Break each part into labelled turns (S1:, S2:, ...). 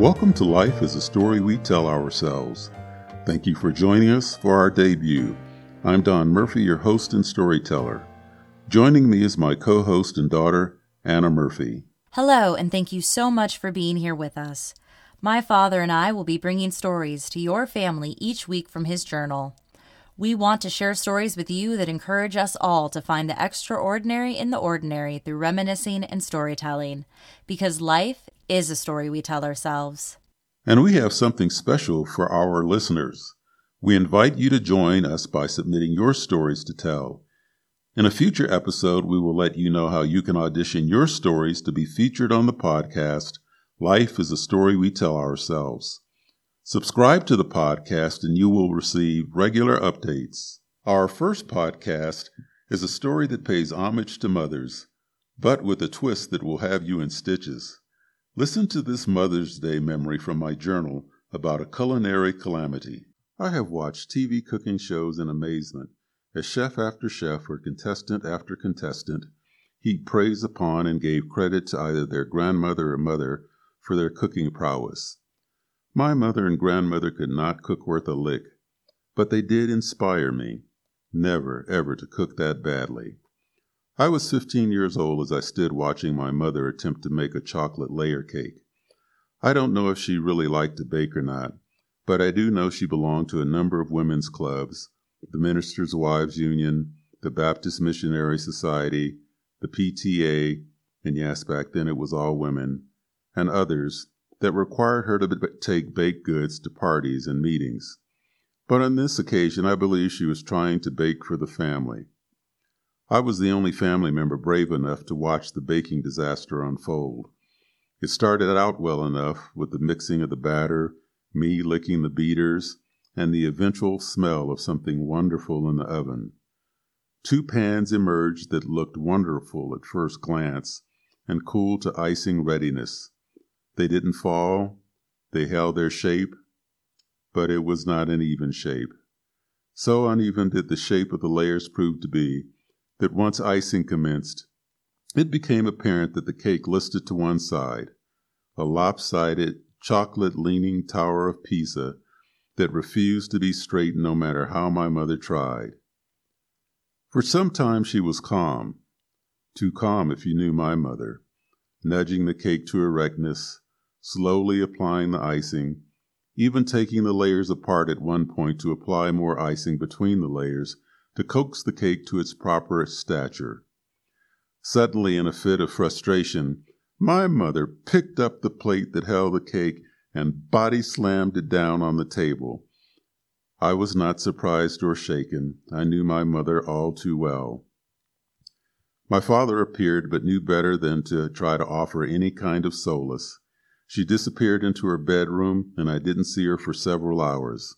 S1: Welcome to Life is a Story We Tell Ourselves. Thank you for joining us for our debut. I'm Don Murphy, your host and storyteller. Joining me is my co host and daughter, Anna Murphy.
S2: Hello, and thank you so much for being here with us. My father and I will be bringing stories to your family each week from his journal. We want to share stories with you that encourage us all to find the extraordinary in the ordinary through reminiscing and storytelling, because life is a story we tell ourselves.
S1: And we have something special for our listeners. We invite you to join us by submitting your stories to tell. In a future episode, we will let you know how you can audition your stories to be featured on the podcast Life is a Story We Tell Ourselves. Subscribe to the podcast and you will receive regular updates. Our first podcast is a story that pays homage to mothers, but with a twist that will have you in stitches. Listen to this Mother's Day memory from my journal about a culinary calamity. I have watched TV cooking shows in amazement as chef after chef or contestant after contestant heaped praise upon and gave credit to either their grandmother or mother for their cooking prowess. My mother and grandmother could not cook worth a lick, but they did inspire me never, ever to cook that badly. I was 15 years old as I stood watching my mother attempt to make a chocolate layer cake. I don't know if she really liked to bake or not, but I do know she belonged to a number of women's clubs the Ministers' Wives Union, the Baptist Missionary Society, the PTA, and yes, back then it was all women, and others that required her to take baked goods to parties and meetings. But on this occasion, I believe she was trying to bake for the family. I was the only family member brave enough to watch the baking disaster unfold. It started out well enough with the mixing of the batter, me licking the beaters, and the eventual smell of something wonderful in the oven. Two pans emerged that looked wonderful at first glance and cooled to icing readiness. They didn't fall, they held their shape, but it was not an even shape. So uneven did the shape of the layers prove to be that once icing commenced, it became apparent that the cake listed to one side, a lopsided, chocolate leaning tower of Pisa that refused to be straight no matter how my mother tried. For some time she was calm, too calm if you knew my mother, nudging the cake to erectness, slowly applying the icing, even taking the layers apart at one point to apply more icing between the layers to coax the cake to its proper stature. Suddenly, in a fit of frustration, my mother picked up the plate that held the cake and body slammed it down on the table. I was not surprised or shaken. I knew my mother all too well. My father appeared, but knew better than to try to offer any kind of solace. She disappeared into her bedroom, and I didn't see her for several hours.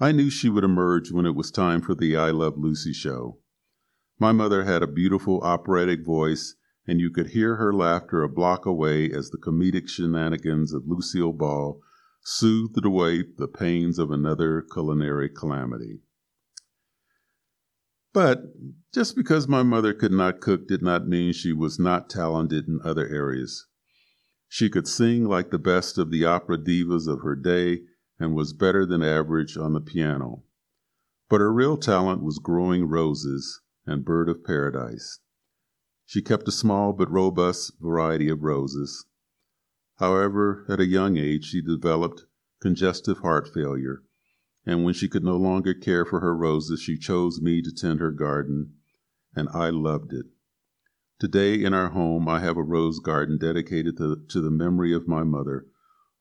S1: I knew she would emerge when it was time for the I Love Lucy show. My mother had a beautiful operatic voice, and you could hear her laughter a block away as the comedic shenanigans of Lucille Ball soothed away the pains of another culinary calamity. But just because my mother could not cook did not mean she was not talented in other areas. She could sing like the best of the opera divas of her day and was better than average on the piano. But her real talent was growing roses and bird of paradise. She kept a small but robust variety of roses. However, at a young age, she developed congestive heart failure, and when she could no longer care for her roses, she chose me to tend her garden, and I loved it. Today, in our home, I have a rose garden dedicated to, to the memory of my mother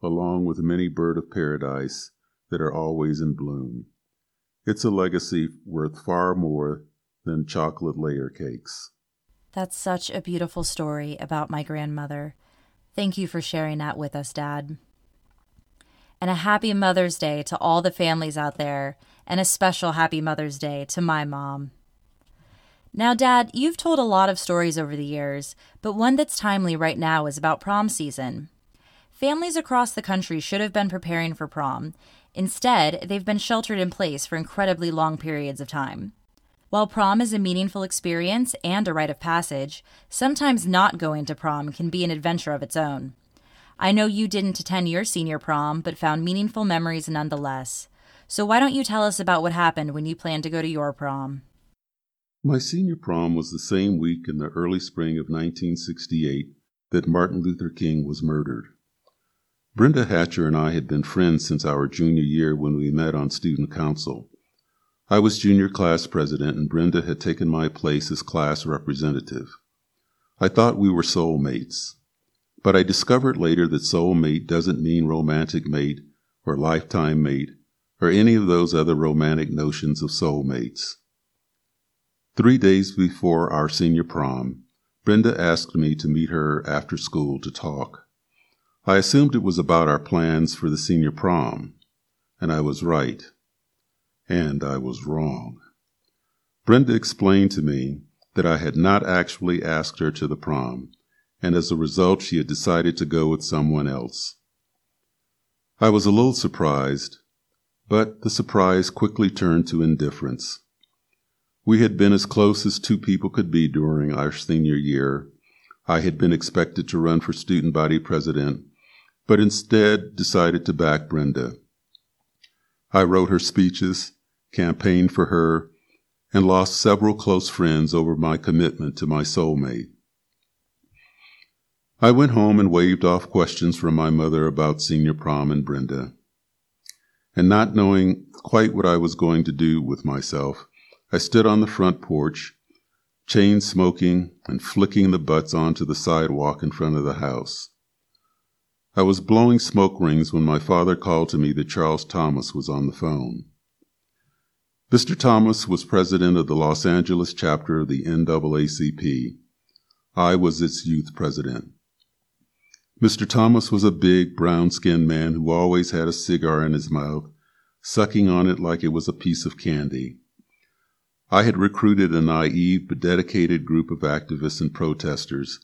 S1: along with many bird of paradise that are always in bloom. It's a legacy worth far more than chocolate layer cakes.
S2: That's such a beautiful story about my grandmother. Thank you for sharing that with us, Dad. And a happy Mother's Day to all the families out there, and a special happy Mother's Day to my mom. Now, Dad, you've told a lot of stories over the years, but one that's timely right now is about prom season. Families across the country should have been preparing for prom. Instead, they've been sheltered in place for incredibly long periods of time. While prom is a meaningful experience and a rite of passage, sometimes not going to prom can be an adventure of its own. I know you didn't attend your senior prom, but found meaningful memories nonetheless. So why don't you tell us about what happened when you planned to go to your prom?
S1: My senior prom was the same week in the early spring of 1968 that Martin Luther King was murdered. Brenda Hatcher and I had been friends since our junior year when we met on student council. I was junior class president, and Brenda had taken my place as class representative. I thought we were soulmates, but I discovered later that soulmate doesn't mean romantic mate or lifetime mate or any of those other romantic notions of soulmates. Three days before our senior prom, Brenda asked me to meet her after school to talk. I assumed it was about our plans for the senior prom, and I was right. And I was wrong. Brenda explained to me that I had not actually asked her to the prom, and as a result, she had decided to go with someone else. I was a little surprised, but the surprise quickly turned to indifference. We had been as close as two people could be during our senior year. I had been expected to run for student body president, but instead decided to back Brenda. I wrote her speeches, campaigned for her, and lost several close friends over my commitment to my soulmate. I went home and waved off questions from my mother about senior prom and Brenda. And not knowing quite what I was going to do with myself, I stood on the front porch, chain smoking and flicking the butts onto the sidewalk in front of the house. I was blowing smoke rings when my father called to me that Charles Thomas was on the phone. Mr. Thomas was president of the Los Angeles chapter of the NAACP. I was its youth president. Mr. Thomas was a big, brown skinned man who always had a cigar in his mouth, sucking on it like it was a piece of candy. I had recruited a naive but dedicated group of activists and protesters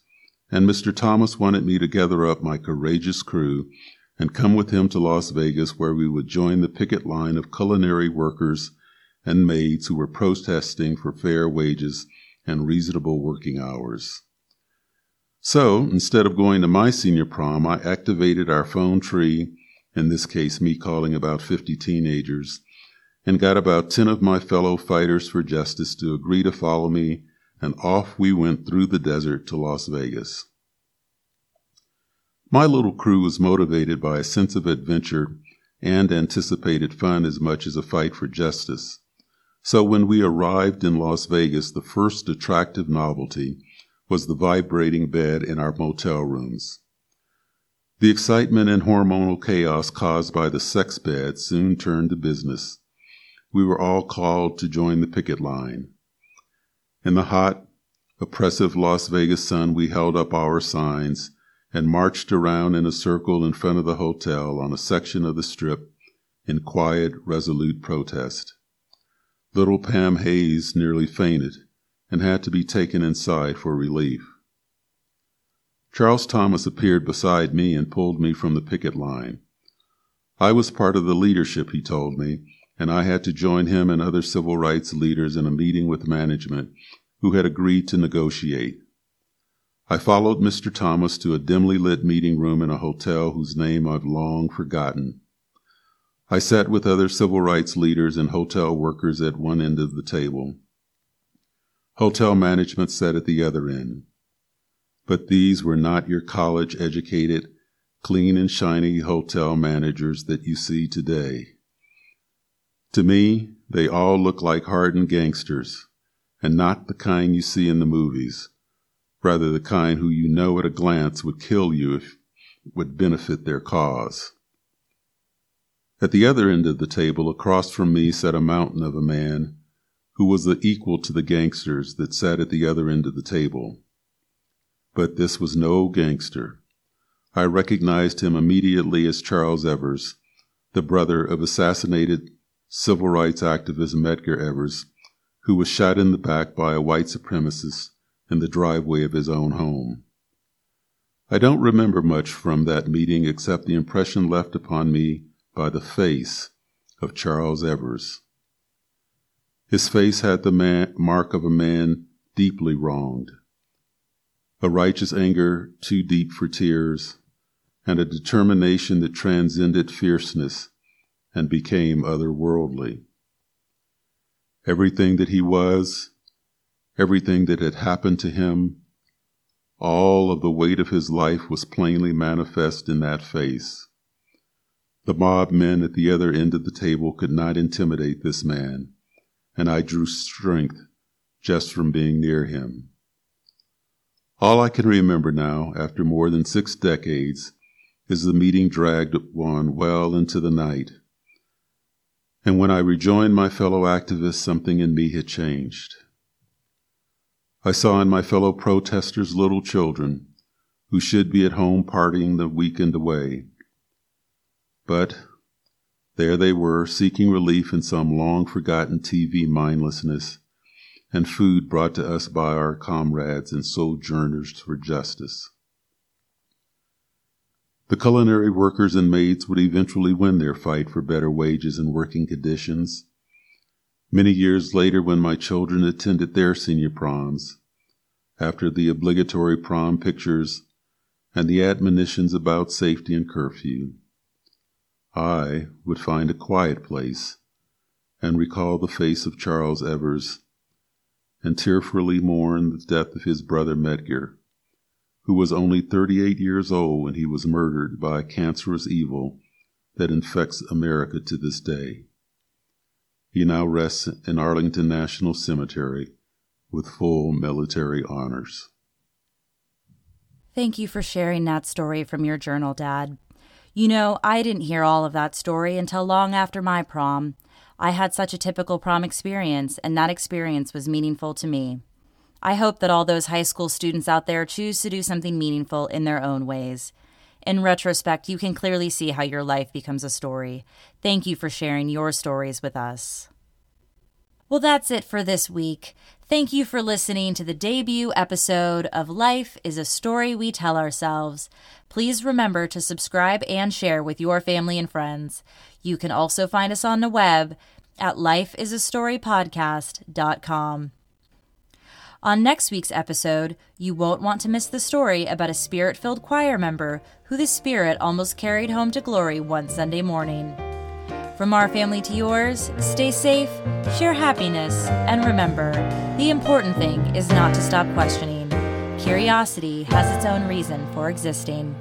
S1: and Mr. Thomas wanted me to gather up my courageous crew and come with him to Las Vegas, where we would join the picket line of culinary workers and maids who were protesting for fair wages and reasonable working hours. So, instead of going to my senior prom, I activated our phone tree, in this case, me calling about 50 teenagers, and got about 10 of my fellow fighters for justice to agree to follow me and off we went through the desert to Las Vegas. My little crew was motivated by a sense of adventure and anticipated fun as much as a fight for justice. So when we arrived in Las Vegas, the first attractive novelty was the vibrating bed in our motel rooms. The excitement and hormonal chaos caused by the sex bed soon turned to business. We were all called to join the picket line. In the hot, oppressive Las Vegas sun, we held up our signs and marched around in a circle in front of the hotel on a section of the strip in quiet, resolute protest. Little Pam Hayes nearly fainted and had to be taken inside for relief. Charles Thomas appeared beside me and pulled me from the picket line. I was part of the leadership, he told me, and I had to join him and other civil rights leaders in a meeting with management who had agreed to negotiate. I followed Mr. Thomas to a dimly lit meeting room in a hotel whose name I've long forgotten. I sat with other civil rights leaders and hotel workers at one end of the table. Hotel management sat at the other end. But these were not your college educated, clean and shiny hotel managers that you see today. To me, they all look like hardened gangsters, and not the kind you see in the movies, rather the kind who you know at a glance would kill you if it would benefit their cause. At the other end of the table, across from me, sat a mountain of a man who was the equal to the gangsters that sat at the other end of the table. But this was no gangster. I recognized him immediately as Charles Evers, the brother of assassinated civil rights activist Medgar Evers, who was shot in the back by a white supremacist in the driveway of his own home. I don't remember much from that meeting except the impression left upon me by the face of Charles Evers. His face had the man, mark of a man deeply wronged, a righteous anger too deep for tears, and a determination that transcended fierceness and became otherworldly. Everything that he was, everything that had happened to him, all of the weight of his life was plainly manifest in that face. The mob men at the other end of the table could not intimidate this man, and I drew strength just from being near him. All I can remember now, after more than six decades, is the meeting dragged on well into the night. And when I rejoined my fellow activists, something in me had changed. I saw in my fellow protesters little children who should be at home partying the weekend away. But there they were, seeking relief in some long forgotten TV mindlessness and food brought to us by our comrades and sojourners for justice. The culinary workers and maids would eventually win their fight for better wages and working conditions. Many years later, when my children attended their senior proms, after the obligatory prom pictures and the admonitions about safety and curfew, I would find a quiet place and recall the face of Charles Evers and tearfully mourn the death of his brother Medgar, who was only 38 years old when he was murdered by a cancerous evil that infects America to this day. He now rests in Arlington National Cemetery with full military honors.
S2: Thank you for sharing that story from your journal, Dad. You know, I didn't hear all of that story until long after my prom. I had such a typical prom experience, and that experience was meaningful to me. I hope that all those high school students out there choose to do something meaningful in their own ways. In retrospect, you can clearly see how your life becomes a story. Thank you for sharing your stories with us. Well, that's it for this week. Thank you for listening to the debut episode of Life is a Story We Tell Ourselves. Please remember to subscribe and share with your family and friends. You can also find us on the web at lifeisastorypodcast.com. On next week's episode, you won't want to miss the story about a spirit filled choir member who the spirit almost carried home to glory one Sunday morning. From our family to yours, stay safe, share happiness, and remember the important thing is not to stop questioning. Curiosity has its own reason for existing.